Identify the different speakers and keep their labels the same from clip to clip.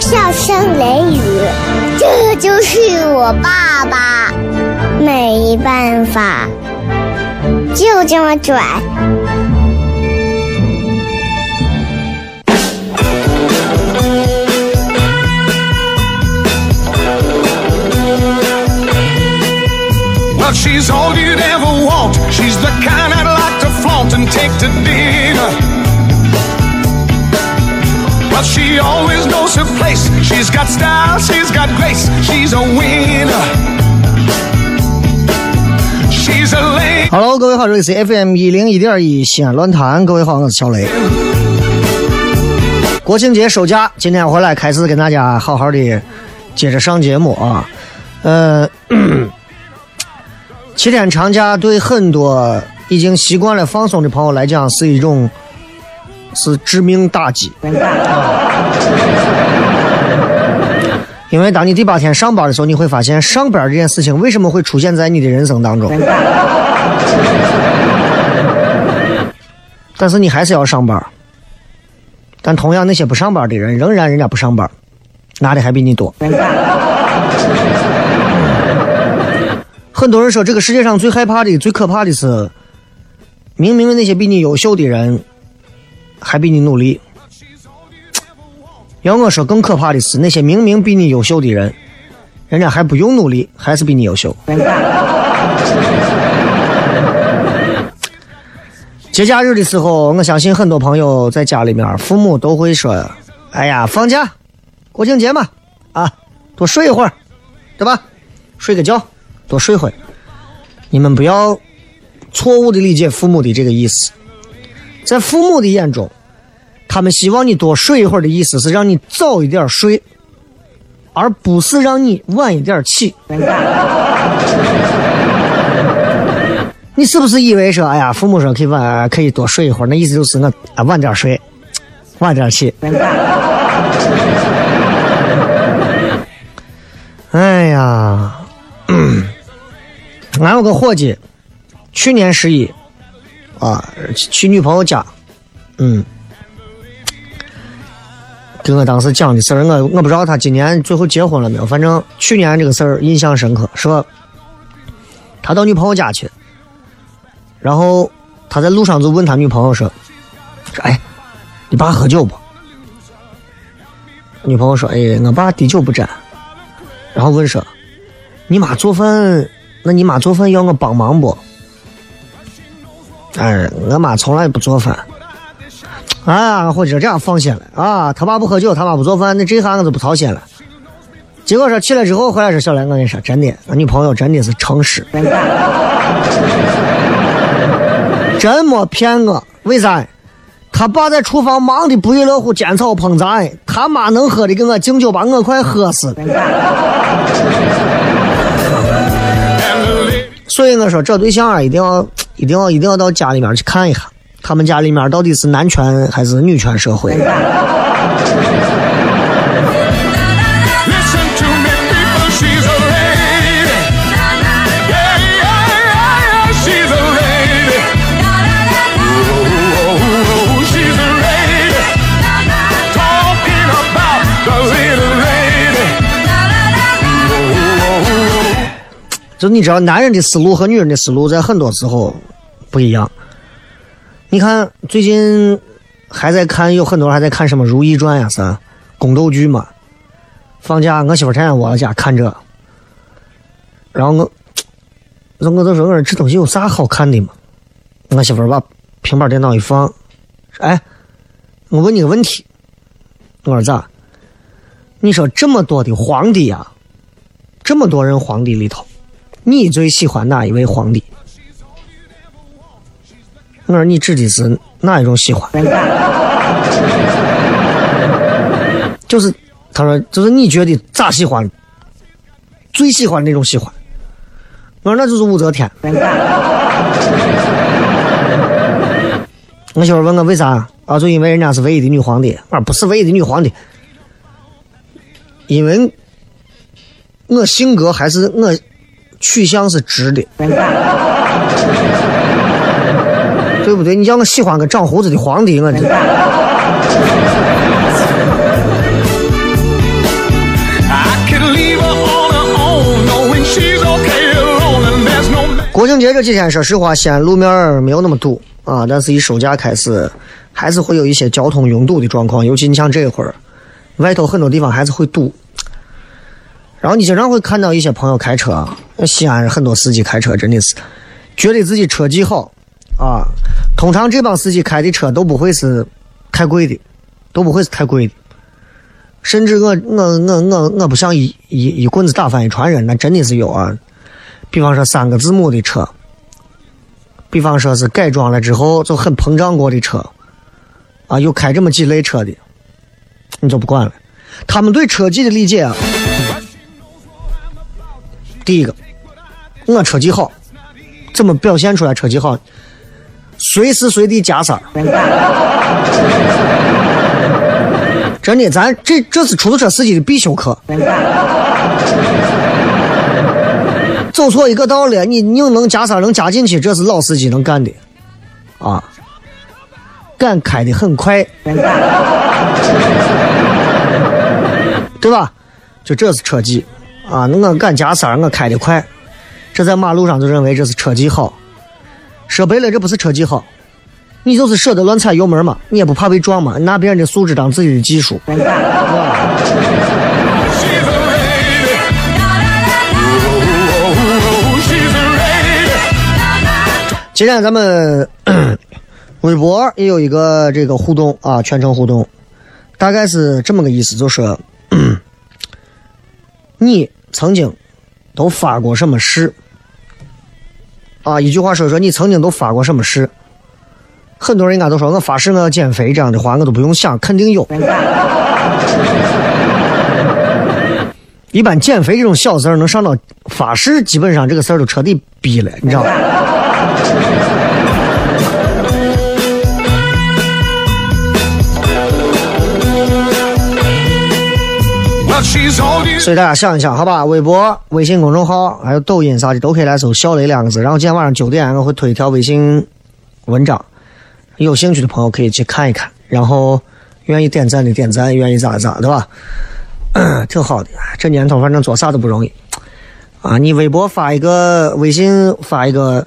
Speaker 1: 笑声雷雨，这就是我爸爸，没办法，就这么拽。
Speaker 2: Well, she's all you'd ever want. She's the kind I'd like to flaunt and take to dinner. Well, she always knows her place. She's got style, she's got grace. She's a winner. She's a lady.
Speaker 3: Hello，各位好，这里是 FM 一零一点一西安论坛。各位好，我是小雷。国庆节收假，今天回来开始跟大家好好的接着上节目啊。呃，七天长假对很多已经习惯了放松的朋友来讲是一种是致命打击。因为当你第八天上班的时候，你会发现上班这件事情为什么会出现在你的人生当中？但是你还是要上班。但同样，那些不上班的人，仍然人家不上班，拿的还比你多。很多人说，这个世界上最害怕的、最可怕的是，明明那些比你优秀的人，还比你努力。要我说，更可怕的是那些明明比你优秀的人，人家还不用努力，还是比你优秀。节假日的时候，我相信很多朋友在家里面，父母都会说：“哎呀，放假，国庆节嘛，啊，多睡一会儿，对吧？睡个觉，多睡会。”你们不要错误的理解父母的这个意思，在父母的眼中。他们希望你多睡一会儿的意思是让你早一点睡，而不是让你晚一点起。你是不是以为说，哎呀，父母说可以晚可以多睡一会儿，那意思就是我啊晚点睡，晚点起。哎呀，俺有个伙计，去年十一啊去女朋友家，嗯。跟我当时讲的事儿，我我不知道他今年最后结婚了没有。反正去年这个事儿印象深刻，说他到女朋友家去，然后他在路上就问他女朋友说：“说哎，你爸喝酒不？”女朋友说：“哎，我爸滴酒不沾。”然后问说：“你妈做饭？那你妈做饭要我帮忙不？”哎，我妈从来不做饭。啊，伙计这样放心了啊！他爸不喝酒，他妈不做饭，那这下我就不操心了。结果说起来之后，回来说小兰，我跟你说真的，我女朋友真的是诚实，真没骗我。为啥？他爸在厨房忙的不亦乐乎，煎炒烹炸，他妈能喝的给我敬酒，把我快喝死了。所以我说这对象啊，一定要、一定要一定要到家里面去看一下他们家里面到底是男权还是女权社会？就你知道男人的思路和女人的思路在很多时候不一样。你看最近还在看，有很多人还在看什么《如懿传》呀，是宫斗剧嘛。放假，我媳妇天天我家看这，然后我，我我就说，我说这东西有啥好看的嘛？我媳妇把平板电脑一放，哎，我问你个问题，我说咋？你说这么多的皇帝呀，这么多人皇帝里头，你最喜欢哪一位皇帝？我说你指的是哪一种喜欢？就是他说，就是你觉得咋喜欢？最喜欢那种喜欢？我说那就是武则天。我媳妇问我为啥啊？就因为人家是唯一的女皇帝。我说不是唯一的女皇帝，因为我性格还是我取向是直的，对不对？你叫我喜欢个长胡子的皇帝，我这。国庆节这几天，说实话，西安路面没有那么堵啊，但是一收假开始，还是会有一些交通拥堵的状况。尤其你像这会儿，外头很多地方还是会堵。然后你经常会看到一些朋友开车，西安很多司机开车真的是觉得自己车技好啊。通常这帮司机开的车都不会是太贵的，都不会是太贵的。甚至我我我我我不想一一一棍子打翻一船人，那真的是有啊。比方说三个字母的车，比方说是改装了之后就很膨胀过的车，啊，有开这么几类车的，你就不管了。他们对车技的理解啊，第一个，我车技好，怎么表现出来车技好？随时随地加塞儿。真的，咱这这是出租车司机的必修课。走错一个道了，你你能加塞能加进去，这是老司机能干的，啊，敢开的很快，对吧？就这是车技啊，我敢加塞，我开的快，这在马路上就认为这是车技好。说白了，这不是车技好，你就是舍得乱踩油门嘛，你也不怕被撞嘛，拿别人的素质当自己的技术。
Speaker 2: She's a lady. Oh, she's a lady.
Speaker 3: 今天咱们微博也有一个这个互动啊，全程互动，大概是这么个意思，就是你曾经都发过什么誓啊？一句话说说你曾经都发过什么誓？很多人应该都说我发誓我要减肥，这样的话我都不用想，肯定有。一般减肥这种小事儿能上到发誓，基本上这个事儿都彻底逼了，你知道
Speaker 2: 吗？
Speaker 3: 所以大家想一想，好吧？微博、微信公众号还有抖音啥的都可以来搜“小雷”两个字。然后今天晚上九点我会推一条微信文章，有兴趣的朋友可以去看一看。然后愿意点赞的点赞，愿意咋咋，对吧？挺好的，这年头反正做啥都不容易啊！你微博发一个，微信发一个，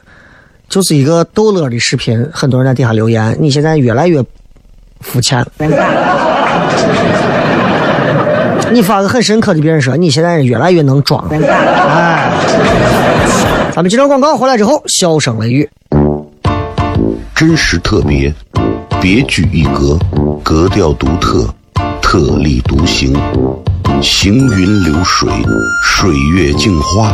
Speaker 3: 就是一个逗乐的视频，很多人在底下留言，你现在越来越肤浅。你发个很深刻的，别人说你现在越来越能装了。哎，咱们接着广告回来之后，笑声雷雨。
Speaker 4: 真实特别，别具一格，格调独特，特立独行，行云流水，水月镜花，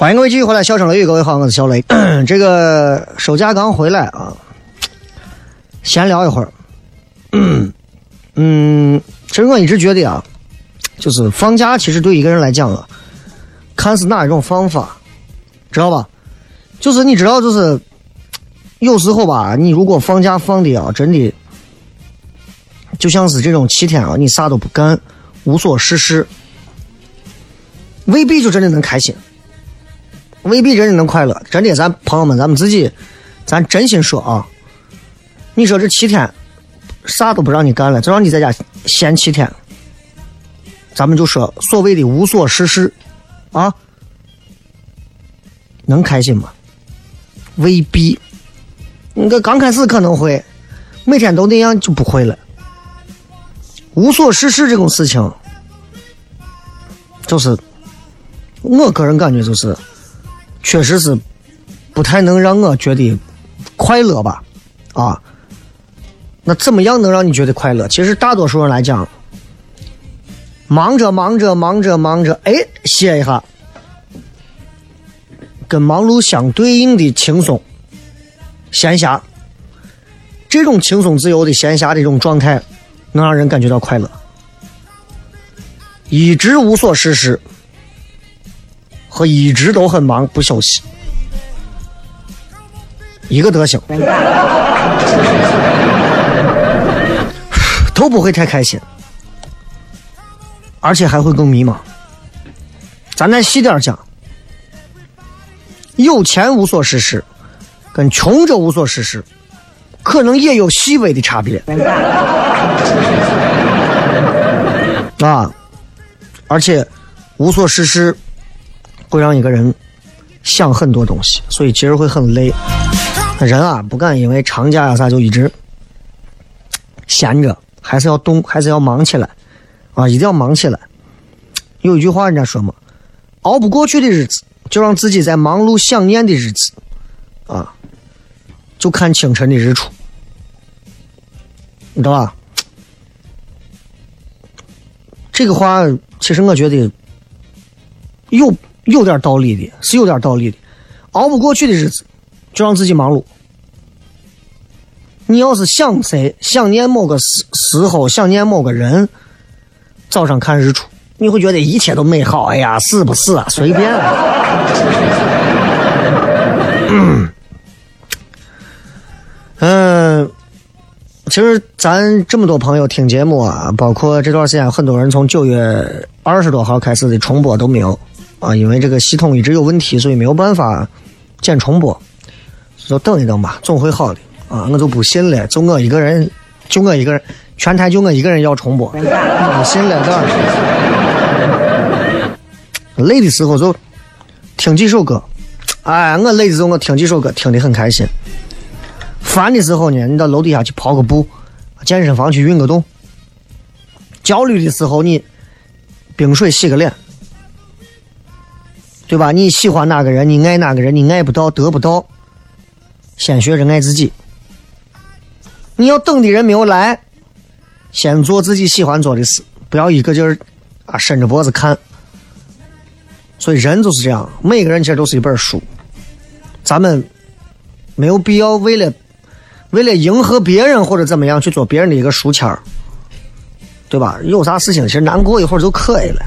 Speaker 3: 欢迎各位继续回来，笑声雷雨，各位好，我是小雷。这个收假刚回来啊，闲聊一会儿。嗯，其实我一直觉得啊，就是放假，其实对一个人来讲啊，看是哪一种方法，知道吧？就是你知道，就是有时候吧，你如果放假放的啊，真的就像是这种七天啊，你啥都不干，无所事事，未必就真的能开心。未必真的能快乐，真的，咱朋友们，咱们自己，咱真心说啊，你说这七天啥都不让你干了，就让你在家闲七天，咱们就说所谓的无所事事啊，能开心吗？未必。你这刚开始可能会，每天都那样就不会了。无所事事这种事情，就是我个人感觉就是。确实是不太能让我觉得快乐吧，啊，那怎么样能让你觉得快乐？其实大多数人来讲，忙着忙着忙着忙着，哎，歇一下，跟忙碌相对应的轻松、闲暇，这种轻松自由的闲暇的这种状态，能让人感觉到快乐。一直无所事事。和一直都很忙不休息，一个德行，都不会太开心，而且还会更迷茫。咱再细点讲，有钱无所事事，跟穷者无所事事，可能也有细微的差别。啊，而且无所事事。会让一个人想很多东西，所以其实会很累。人啊，不敢因为长假呀啥就一直闲着，还是要动，还是要忙起来啊！一定要忙起来。有一句话人家说嘛，熬不过去的日子，就让自己在忙碌想念的日子啊，就看清晨的日出，你知道吧？这个话其实我觉得有。有点道理的，是有点道理的。熬不过去的日子，就让自己忙碌。你要是想谁，想念某个时时候，想念某个人，早上看日出，你会觉得一切都美好。哎呀，是不是啊？随便。嗯，其实咱这么多朋友听节目啊，包括这段时间很多人从九月二十多号开始的重播都没有。啊，因为这个系统一直有问题，所以没有办法剪重播，就等一等吧，总会好的。啊，我就不信了，就我一个人，就我一个人，全台就我一个人要重播，不信了，这累的时候就听几首歌，哎，我累的时候我听几首歌，听得很开心。烦的时候呢，你到楼底下去跑个步，健身房去运个动。焦虑的时候，你冰水洗个脸。对吧？你喜欢哪个人，你爱哪个人，你爱不到，得不到，先学着爱自己。你要等的人没有来，先做自己喜欢做的事，不要一个劲儿啊伸着脖子看。所以人就是这样，每个人其实都是一本书，咱们没有必要为了为了迎合别人或者怎么样去做别人的一个书签儿，对吧？有啥事情其实难过一会儿就可以了。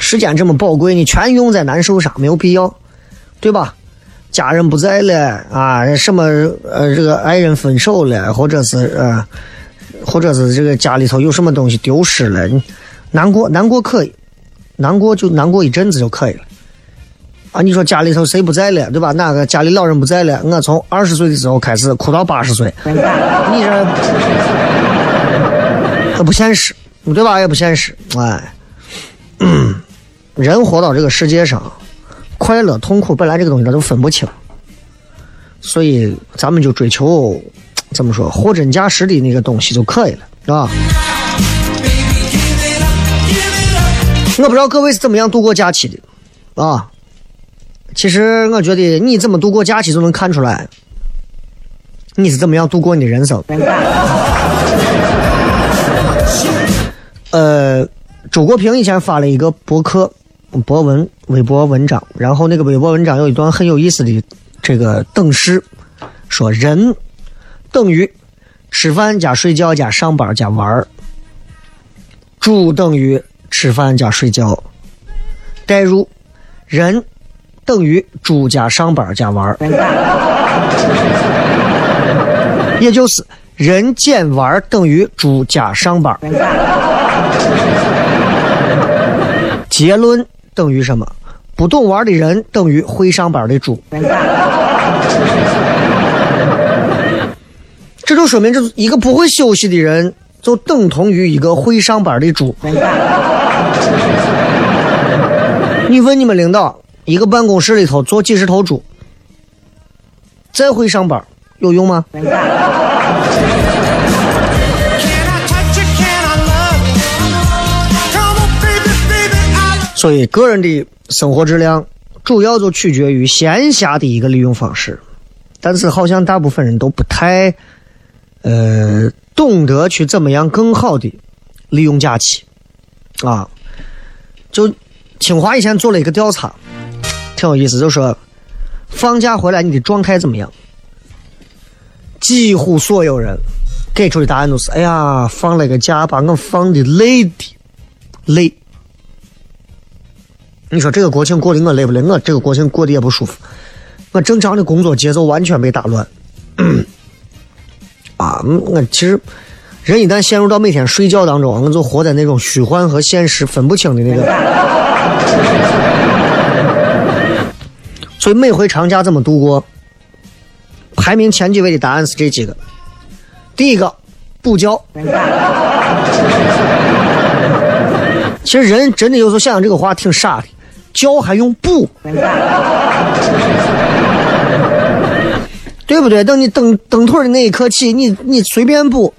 Speaker 3: 时间这么宝贵，你全用在难受上没有必要。对吧？家人不在了啊，什么呃，这个爱人分手了，或者是呃，或者是这个家里头有什么东西丢失了，你难过难过可以，难过就难过一阵子就可以了。啊，你说家里头谁不在了，对吧？哪个家里老人不在了？我从二十岁的时候开始哭到八十岁，你这这不现实，对吧？也不现实。哎，人活到这个世界上，快乐痛苦本来这个东西它都分不清，所以咱们就追求怎么说货真价实的那个东西就可以了，是吧？我不知道各位是怎么样度过假期的，啊。其实我觉得你怎么度过假期就能看出来，你是怎么样度过你的人生。呃，周国平以前发了一个博客博文微博文章，然后那个微博文章有一段很有意思的这个等式，说人等于吃饭加睡觉加上班加玩儿，猪等于吃饭加睡觉，代入人。等于猪加上班加玩儿。也就是人减玩等于猪加上班结论等于什么？不懂玩的人等于会上班的猪。这就说明，这一个不会休息的人，就等同于一个会上班的猪。你问你们领导？一个办公室里头坐几十头猪，再会上班有用吗？所以，个人的生活质量主要就取决于闲暇的一个利用方式。但是，好像大部分人都不太，呃，懂得去怎么样更好的利用假期啊。就清华以前做了一个调查。挺有意思，就说放假回来你的状态怎么样？几乎所有人给出的答案都是：哎呀，放了个假，把我放的累的累。你说这个国庆过的我累不累？我这个国庆过得也不舒服。我正常的工作节奏完全被打乱。啊，我其实人一旦陷入到每天睡觉当中，我就活在那种虚幻和现实分不清的那个。所以每回长假怎么度过？排名前几位的答案是这几个：第一个，补觉。其实人真的有时候想想这个话挺傻的，觉还用补，对不对？等你蹬蹬腿的那一刻起，你你随便补。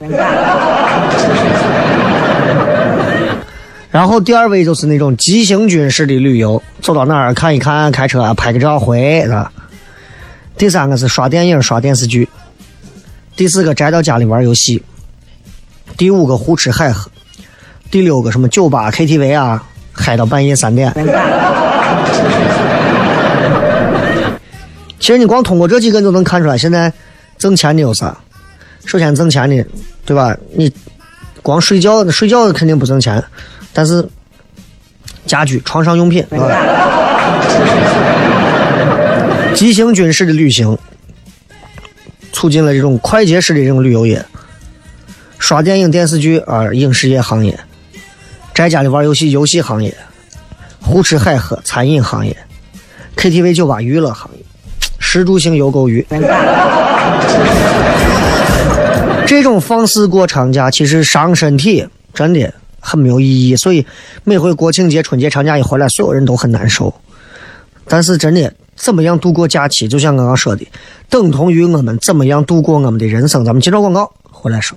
Speaker 3: 然后第二位就是那种急行军式的旅游，走到哪儿看一看，开车拍个照回，是吧？第三个是刷电影、刷电视剧。第四个宅到家里玩游戏。第五个胡吃海喝。第六个什么酒吧、KTV 啊，嗨到半夜三点。其实你光通过这几个就能看出来，现在挣钱的有啥？首先挣钱的，对吧？你光睡觉，睡觉肯定不挣钱。但是，家居、床上用品，急行军式的旅行，促进了这种快捷式的这种旅游业。刷电影、电视剧啊，影视业行业；在家里玩游戏，游戏行业；胡吃海喝，餐饮行业；KTV、酒吧、娱乐行业；食住行游购娱。这种放肆过长假，其实伤身体，真的。很没有意义，所以每回国庆节、春节长假一回来，所有人都很难受。但是真的，怎么样度过假期，就像刚刚说的，等同于我们怎么样度过我们的人生。咱们接着广告，回来说。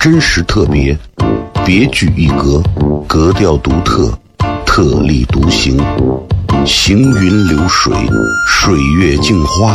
Speaker 4: 真实特别，别具一格，格调独特，特立独行，行云流水，水月镜花，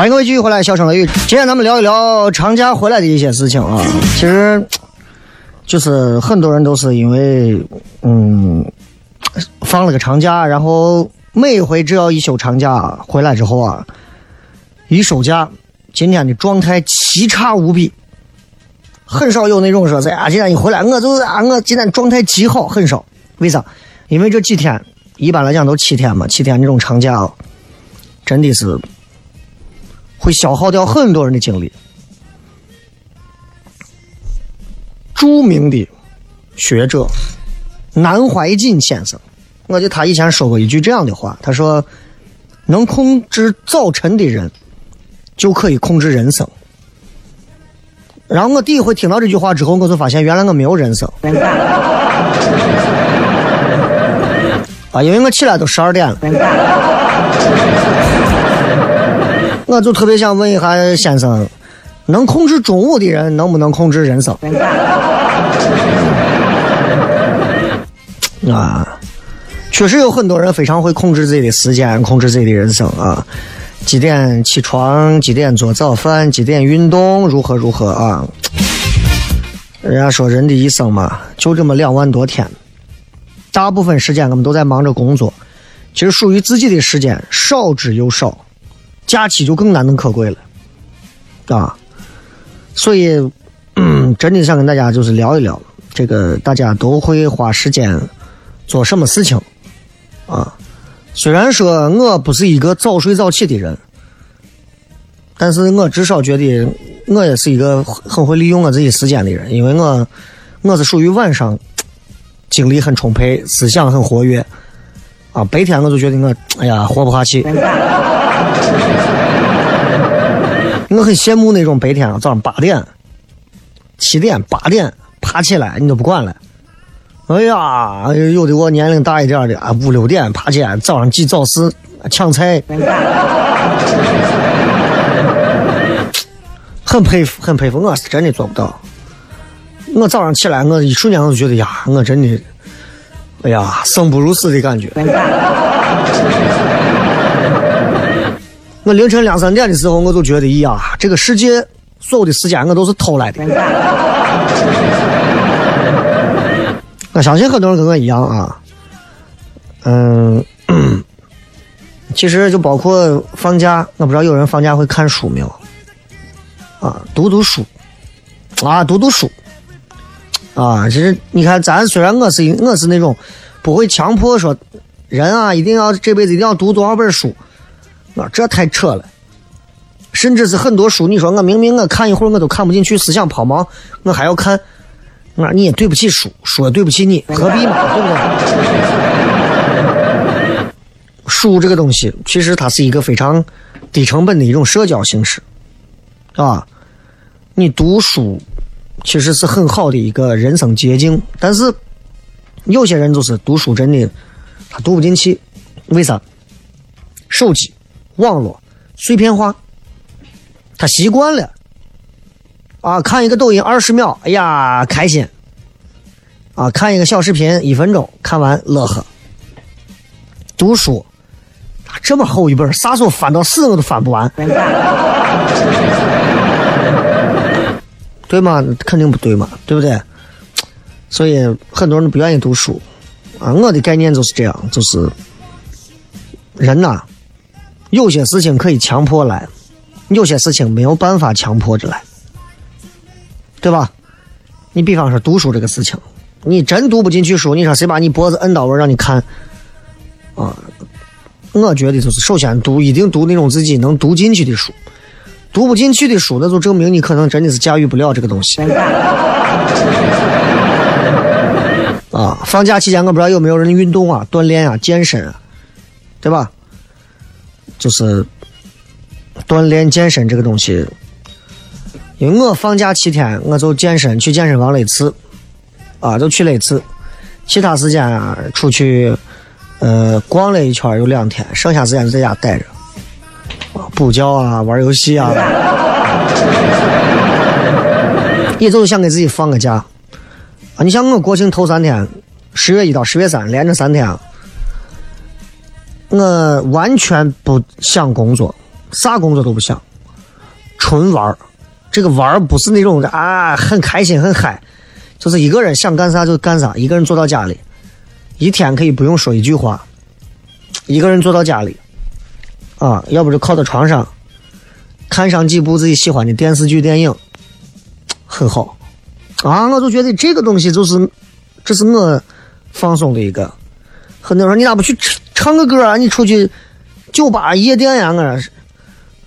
Speaker 3: 欢迎各位继续回来，笑声雷雨。今天咱们聊一聊长假回来的一些事情啊。其实，就是很多人都是因为，嗯，放了个长假，然后每回只要一休长假回来之后啊，一收假，今天的状态奇差无比，很少有那种说，哎呀，今天一回来，我就是啊，我今天状态极好，很少。为啥？因为这几天一般来讲都七天嘛，七天这种长假啊，真的是。会消耗掉很多人的精力。著名的学者南怀瑾先生，我记得他以前说过一句这样的话，他说：“能控制早晨的人，就可以控制人生。”然后我第一回听到这句话之后，我就发现原来我没有人生。啊，因为我起来都十二点了。我就特别想问一下先生，能控制中午的人能不能控制人生？啊，确实有很多人非常会控制自己的时间，控制自己的人生啊。几点起床？几点做早饭？几点运动？如何如何啊？人家说人的一生嘛，就这么两万多天，大部分时间我们都在忙着工作，其实属于自己的时间少之又少。假期就更难能可贵了，啊，所以，嗯，真的想跟大家就是聊一聊，这个大家都会花时间做什么事情，啊，虽然说我不是一个早睡早起的人，但是我至少觉得我也是一个很会利用我自己时间的人，因为我我是属于晚上精力很充沛，思想很活跃，啊，白天我就觉得我哎呀活不下去。我很羡慕那种白天啊，早上八点、七点、八点爬起来，你都不管了。哎呀，有的我年龄大一点的啊，五六点爬起来，早上挤早市抢菜，很佩服，很佩服。我是真的做不到。我早上起来，我一瞬间我就觉得呀，我真的，哎呀，生不如死的感觉。我凌晨两三点的时候，我就觉得，呀，这个世界所有的时间我都是偷来的。我相信很多人跟我一样啊，嗯，其实就包括放假，我不知道有人放假会看书没有？啊，读读书，啊，读读书，啊，其实你看，咱虽然我是我是那种不会强迫说人啊，一定要这辈子一定要读多少本书。啊，这太扯了！甚至是很多书，你说我明明我看一会儿我都看不进去，思想抛锚，我还要看，那你也对不起书，书也对不起你，何必嘛？对不对？书这个东西，其实它是一个非常低成本的一种社交形式，啊，你读书其实是很好的一个人生捷径，但是有些人就是读书真的他读不进去，为啥？手机。网络碎片化，他习惯了啊！看一个抖音二十秒，哎呀，开心啊！看一个小视频一分钟，看完乐呵。读书啊这么厚一本，啥时候翻到死我都翻不完，对吗？肯定不对嘛，对不对？所以很多人不愿意读书啊。我的概念就是这样，就是人呐，有些事情可以强迫来，有些事情没有办法强迫着来，对吧？你比方说读书这个事情，你真读不进去书，你说谁把你脖子摁到位让你看啊？我觉得就是首先读一定读那种自己能读进去的书，读不进去的书，那就证明你可能真的是驾驭不了这个东西。啊，放假期间我不知道有没有人运动啊、锻炼啊、健身啊，对吧？就是锻炼健身这个东西，因为我放假七天，我就健身去健身房了一次，啊，就去了一次，其他时间啊出去。呃，逛了一圈有两天，剩下时间就在家待着，补觉啊，玩游戏啊，也就是想给自己放个假啊。你像我国庆头三天，十月一到十月三连着三天，我完全不想工作，啥工作都不想，纯玩儿这个玩儿不是那种啊很开心很嗨，就是一个人想干啥就干啥，一个人坐到家里。一天可以不用说一句话，一个人坐到家里，啊，要不就靠在床上，看上几部自己喜欢的电视剧、电影，很好，啊，我就觉得这个东西就是，这是我放松的一个。很多人说你咋不去吃唱个歌啊？你出去酒吧、夜店呀？我说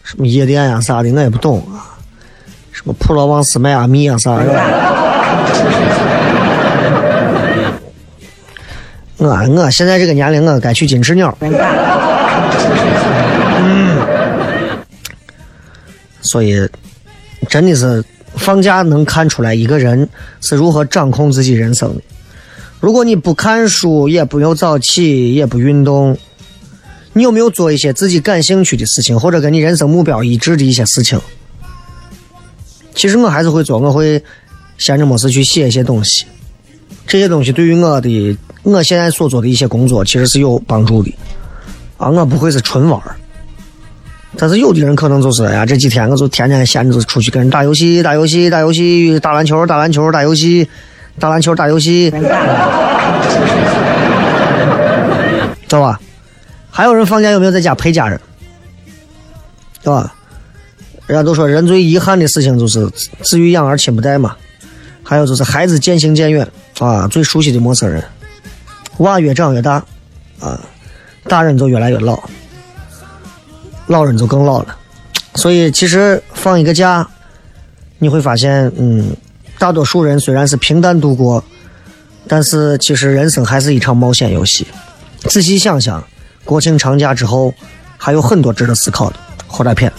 Speaker 3: 什么夜店呀啥的，我也不懂啊。什么普罗旺斯、迈阿密啊啥的。我我现在这个年龄，我该去金翅鸟。嗯，所以真的是放假能看出来一个人是如何掌控自己人生的。如果你不看书，也不用早起，也不运动，你有没有做一些自己感兴趣的事情，或者跟你人生目标一致的一些事情？其实我还是会做，我会闲着没事去写一些东西。这些东西对于我的。我现在所做的一些工作其实是有帮助的，啊，我不会是纯玩儿，但是有的人可能就是哎呀，这几天我就天天闲着出去跟人打游戏、打游戏、打游戏、打篮球、打篮球、打游戏、打篮球、打游戏，知道吧？还有人放假有没有在家陪家人？对吧？人家都说人最遗憾的事情就是子欲养而亲不待嘛，还有就是孩子渐行渐远啊，最熟悉的陌生人。娃越长越大，啊，大人就越来越老，老人就更老了。所以，其实放一个假，你会发现，嗯，大多数人虽然是平淡度过，但是其实人生还是一场冒险游戏。仔细想想，国庆长假之后，还有很多值得思考的。后来片，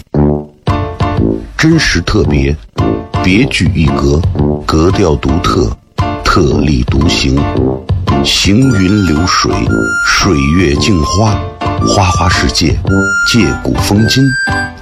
Speaker 4: 真实特别，别具一格，格调独特，特立独行。行云流水，水月镜花，花花世界，借古风今，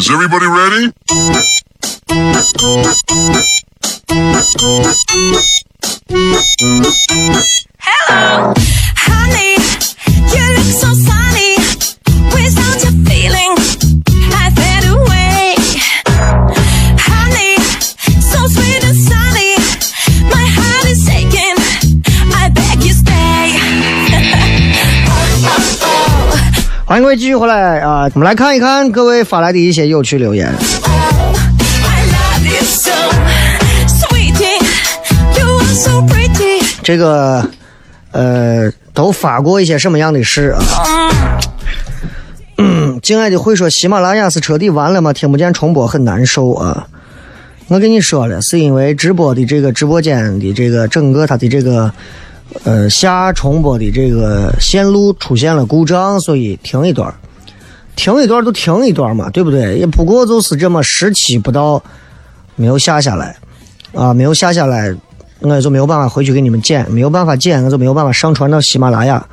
Speaker 2: Is everybody ready?
Speaker 3: 各位继续回来啊！我们来看一看各位发来的一些有趣留言。这个呃，都发过一些什么样的事啊？嗯，敬爱的会说喜马拉雅是彻底完了吗？听不见重播很难受啊！我跟你说了，是因为直播的这个直播间的这个整个它的这个呃下重播的这个线路出现了故障，所以停一段，停一段就停一段嘛，对不对？也不过就是这么十期不到，没有下下来啊，没有下下来，我就没有办法回去给你们剪，没有办法剪，我就没有办法上传到喜马拉雅。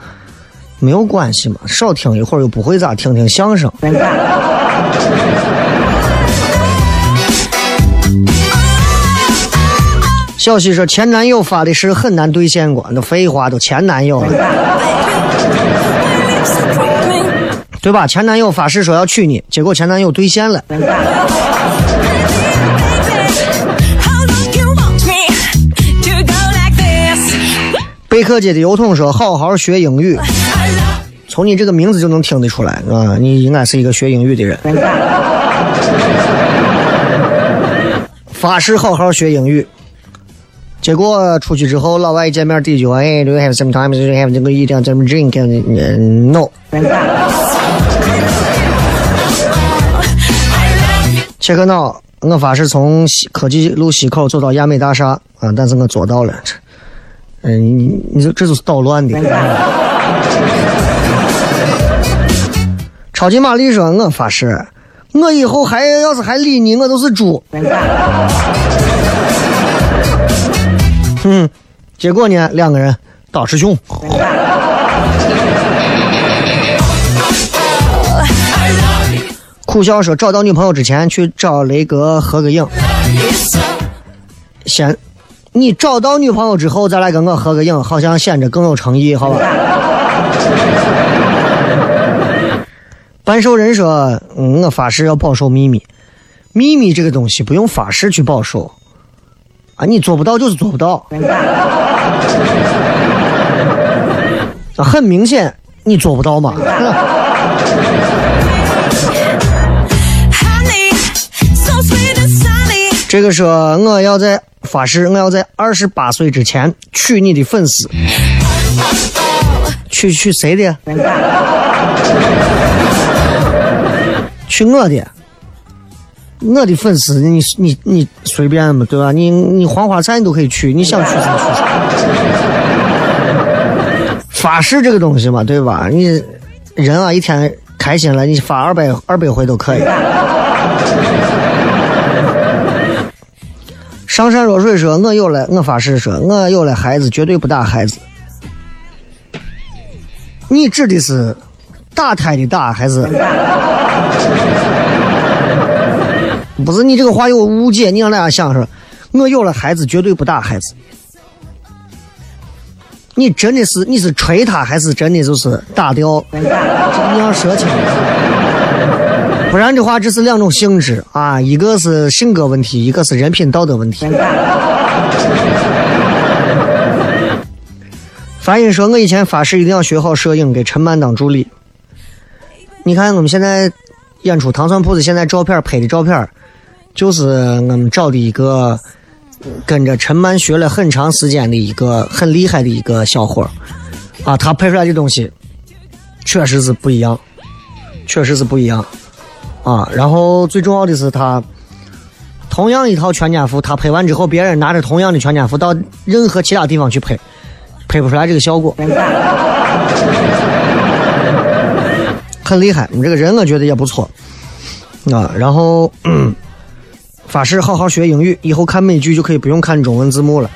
Speaker 3: 没有关系嘛，少听一会儿又不会咋，听听相声。小西说前男友发的誓很难兑现过，那废话都前男友了，对吧？前男友发誓说要娶你，结果前男友兑现了。贝克街的油桶说好好学英语，从你这个名字就能听得出来啊，你应该是一个学英语的人。发誓好好学英语，结果出去之后，老外一见面第一句话，哎，Do you have some time? Do you have 这个一定要这么 drink? Mm, No。切克闹，我发誓从西科技路西口走到亚美大厦啊，但是我做到了。这嗯，你你这这就是捣乱的。超级玛丽说：“我发誓，我以后还要是还理你，我都是猪。”嗯，结果呢，两个人大师兄。苦笑说：“找到女朋友之前去找雷哥合个影。先，你找到女朋友之后再来跟我合个影，好像显得更有诚意，好吧？”半兽人说：“嗯，我发誓要保守秘密，秘密这个东西不用发誓去保守，啊，你做不到就是做不到。啊，很明显你做不到嘛。这个说我要在发誓，我要在二十八岁之前娶你的粉丝，娶娶谁的？娶我的。我的粉丝，你你你随便嘛，对吧？你你黄花菜你都可以娶，你想娶啥娶谁。发誓这个东西嘛，对吧？你人啊，一天开心了，你发二百二百回都可以。上善若水说：“我有了，我发誓说，我有了孩子，绝对不打孩子。”你指的是打胎的打还是？不是你这个话有误解，你让大家想说，我有了孩子，绝对不打孩子。你真的是你是锤他，还是真的就是打掉？你要说清楚。不然的话，这是两种性质啊，一个是性格问题，一个是人品道德问题。樊音说：“我以前发誓一定要学好摄影，给陈曼当助理。你看我们现在演出糖蒜铺子，现在照片拍的照片，就是我们找的一个跟着陈曼学了很长时间的一个很厉害的一个小伙儿啊，他拍出来的东西确实是不一样，确实是不一样啊。然后最重要的是他。”同样一套全家福，他拍完之后，别人拿着同样的全家福到任何其他地方去拍，拍不出来这个效果，很厉害。你这个人我觉得也不错啊。然后、嗯、发誓好好学英语，以后看美剧就可以不用看中文字幕了。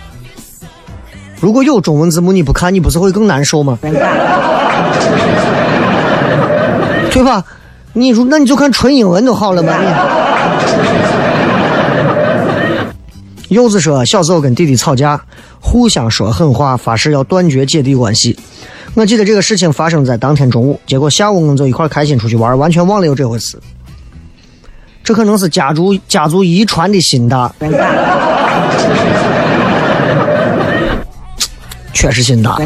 Speaker 3: 如果有中文字幕你不看，你不是会更难受吗？对吧？你如那你就看纯英文就好了嘛。柚子说，小时候跟弟弟吵架，互相说狠话，发誓要断绝姐弟关系。我记得这个事情发生在当天中午，结果下午我们就一块开心出去玩，完全忘了有这回事。这可能是家族家族遗传的心大，确实心大。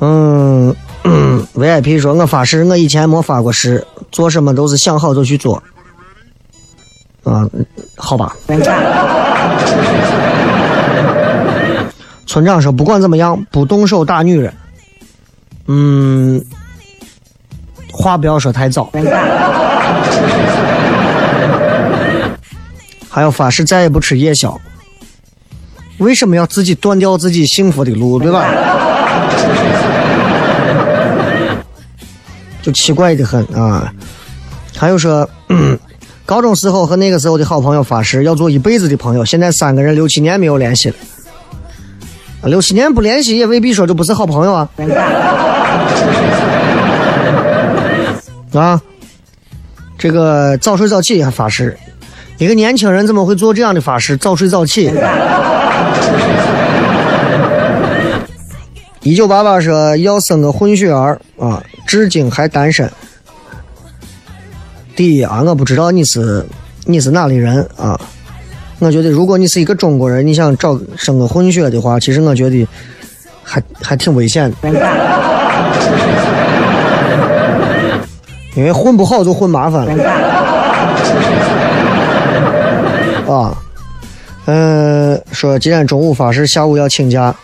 Speaker 3: 嗯嗯，VIP 说，我发誓，我以前没发过誓，做什么都是想好就去做。啊，好吧。村长说：“不管怎么样，不动手打女人。”嗯，话不要说太早。还要发誓再也不吃夜宵。为什么要自己断掉自己幸福的路，对吧？就奇怪的很啊。还有说。高中时候和那个时候的好朋友发誓要做一辈子的朋友，现在三个人六七年没有联系了。六七年不联系也未必说就不是好朋友啊。啊，这个早睡早起还发誓，一个年轻人怎么会做这样的发誓？早睡早起。一九八八说要生个混血儿啊，至今还单身。第一啊，我不知道你是你是哪里人啊。我觉得如果你是一个中国人，你想找生个混血的话，其实我觉得还还挺危险的，因为混不好就混麻烦了。啊，嗯、说今天中午发誓，下午要请假。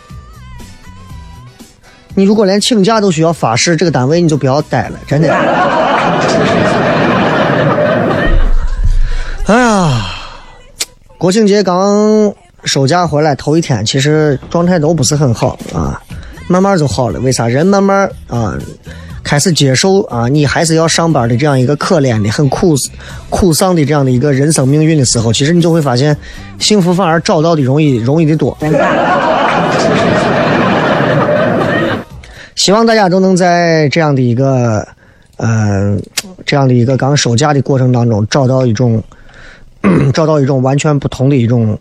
Speaker 3: 你如果连请假都需要发誓，这个单位你就不要待了，真的。哎呀，国庆节刚收假回来头一天，其实状态都不是很好啊，慢慢就好了。为啥？人慢慢啊开始接受啊，你还是要上班的这样一个可怜的、很苦苦丧的这样的一个人生命运的时候，其实你就会发现，幸福反而找到的容易容易的多。希望大家都能在这样的一个，呃，这样的一个刚收假的过程当中，找到一种，找到一种完全不同的一种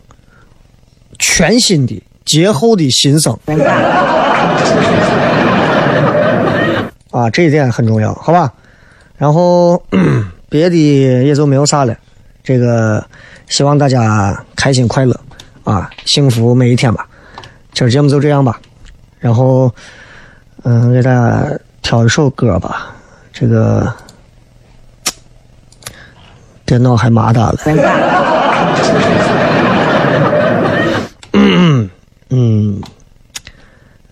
Speaker 3: 全新的节后的新生。啊，这一点很重要，好吧？然后别的也就没有啥了。这个希望大家开心快乐啊，幸福每一天吧。今儿节目就这样吧，然后。嗯，给大家挑一首歌吧。这个电脑还麻哒了。嗯嗯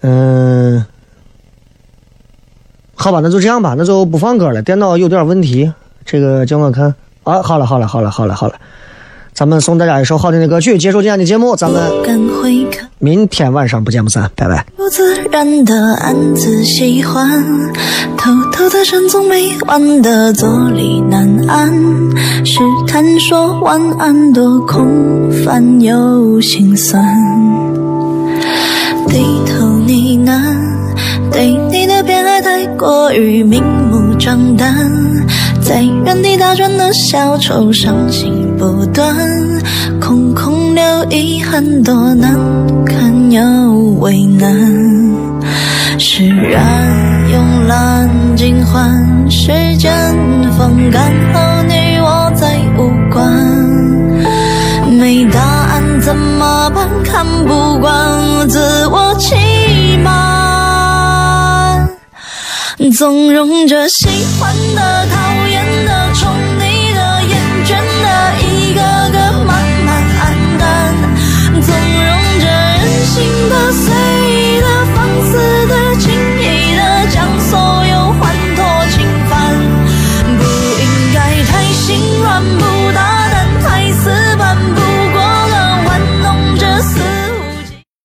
Speaker 3: 嗯，好吧，那就这样吧，那就不放歌了。电脑有点问题，这个叫我看啊。好了好了好了好了好了，咱们送大家一首好听的歌曲，结束今天的节目，咱们。明天晚上不见不散，拜拜。
Speaker 5: 不自然的暗自喜欢，偷偷没完的坐立难安，试探说晚安多空泛又心酸，低头呢喃，对你的偏爱太过于明目张胆，在原地打转的小丑伤心不断，空空留遗憾多难堪又为难。释然慵懒尽欢，时间风干后你我再无关。没答案怎么办？看不惯自我欺瞒，纵容着喜欢的他。